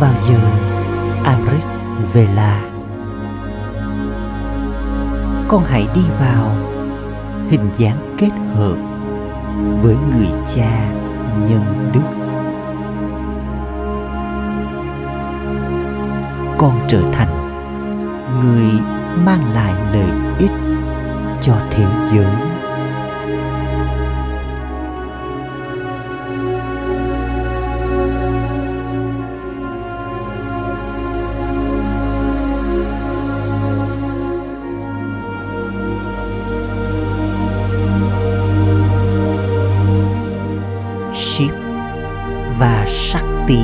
vào giờ Amrit Vela con hãy đi vào, hình dáng kết hợp với người cha nhân đức. Con trở thành người mang lại lợi ích cho thế giới. Và Shakti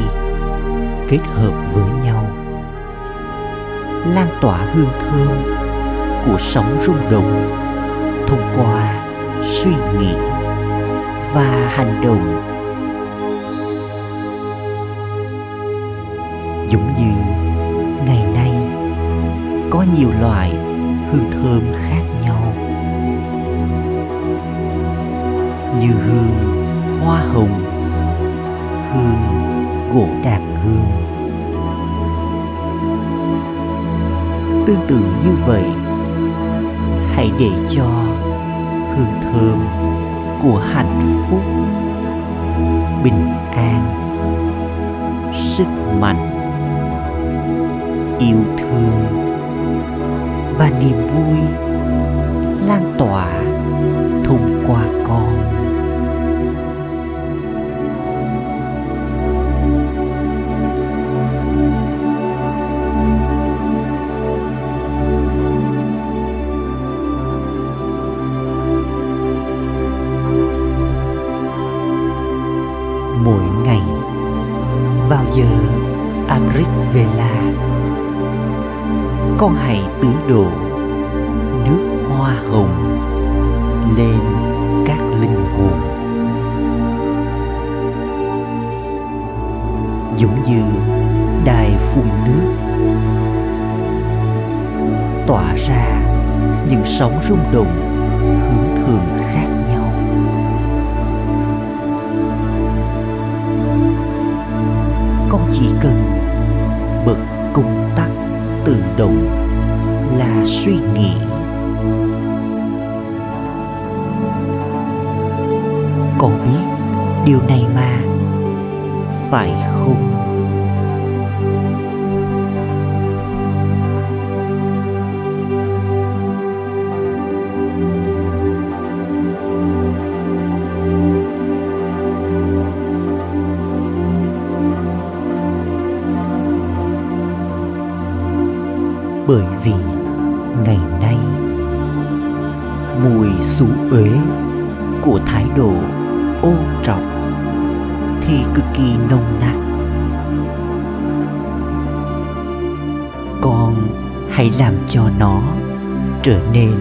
kết hợp với nhau, lan tỏa hương thơm của sóng rung động thông qua suy nghĩ và hành động. Giống như ngày nay, có nhiều loại hương thơm khác nhau. Như hương hoa hồng hương, gỗ đàn hương. Tương tự như vậy, hãy để cho hương thơm của hạnh phúc, bình an, sức mạnh, yêu thương và niềm vui lan tỏa mỗi ngày. Vào giờ Amrit Vela, con hãy tưới đổ nước hoa hồng lên các linh hồn. Giống như đài phun nước, tỏa ra những sóng rung động hướng thường động là suy nghĩ. Con biết điều này mà phải không? Bởi vì ngày nay mùi xú uế của thái độ ô trọng thì cực kỳ nồng nặc. Con hãy làm cho nó trở nên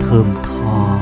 thơm tho.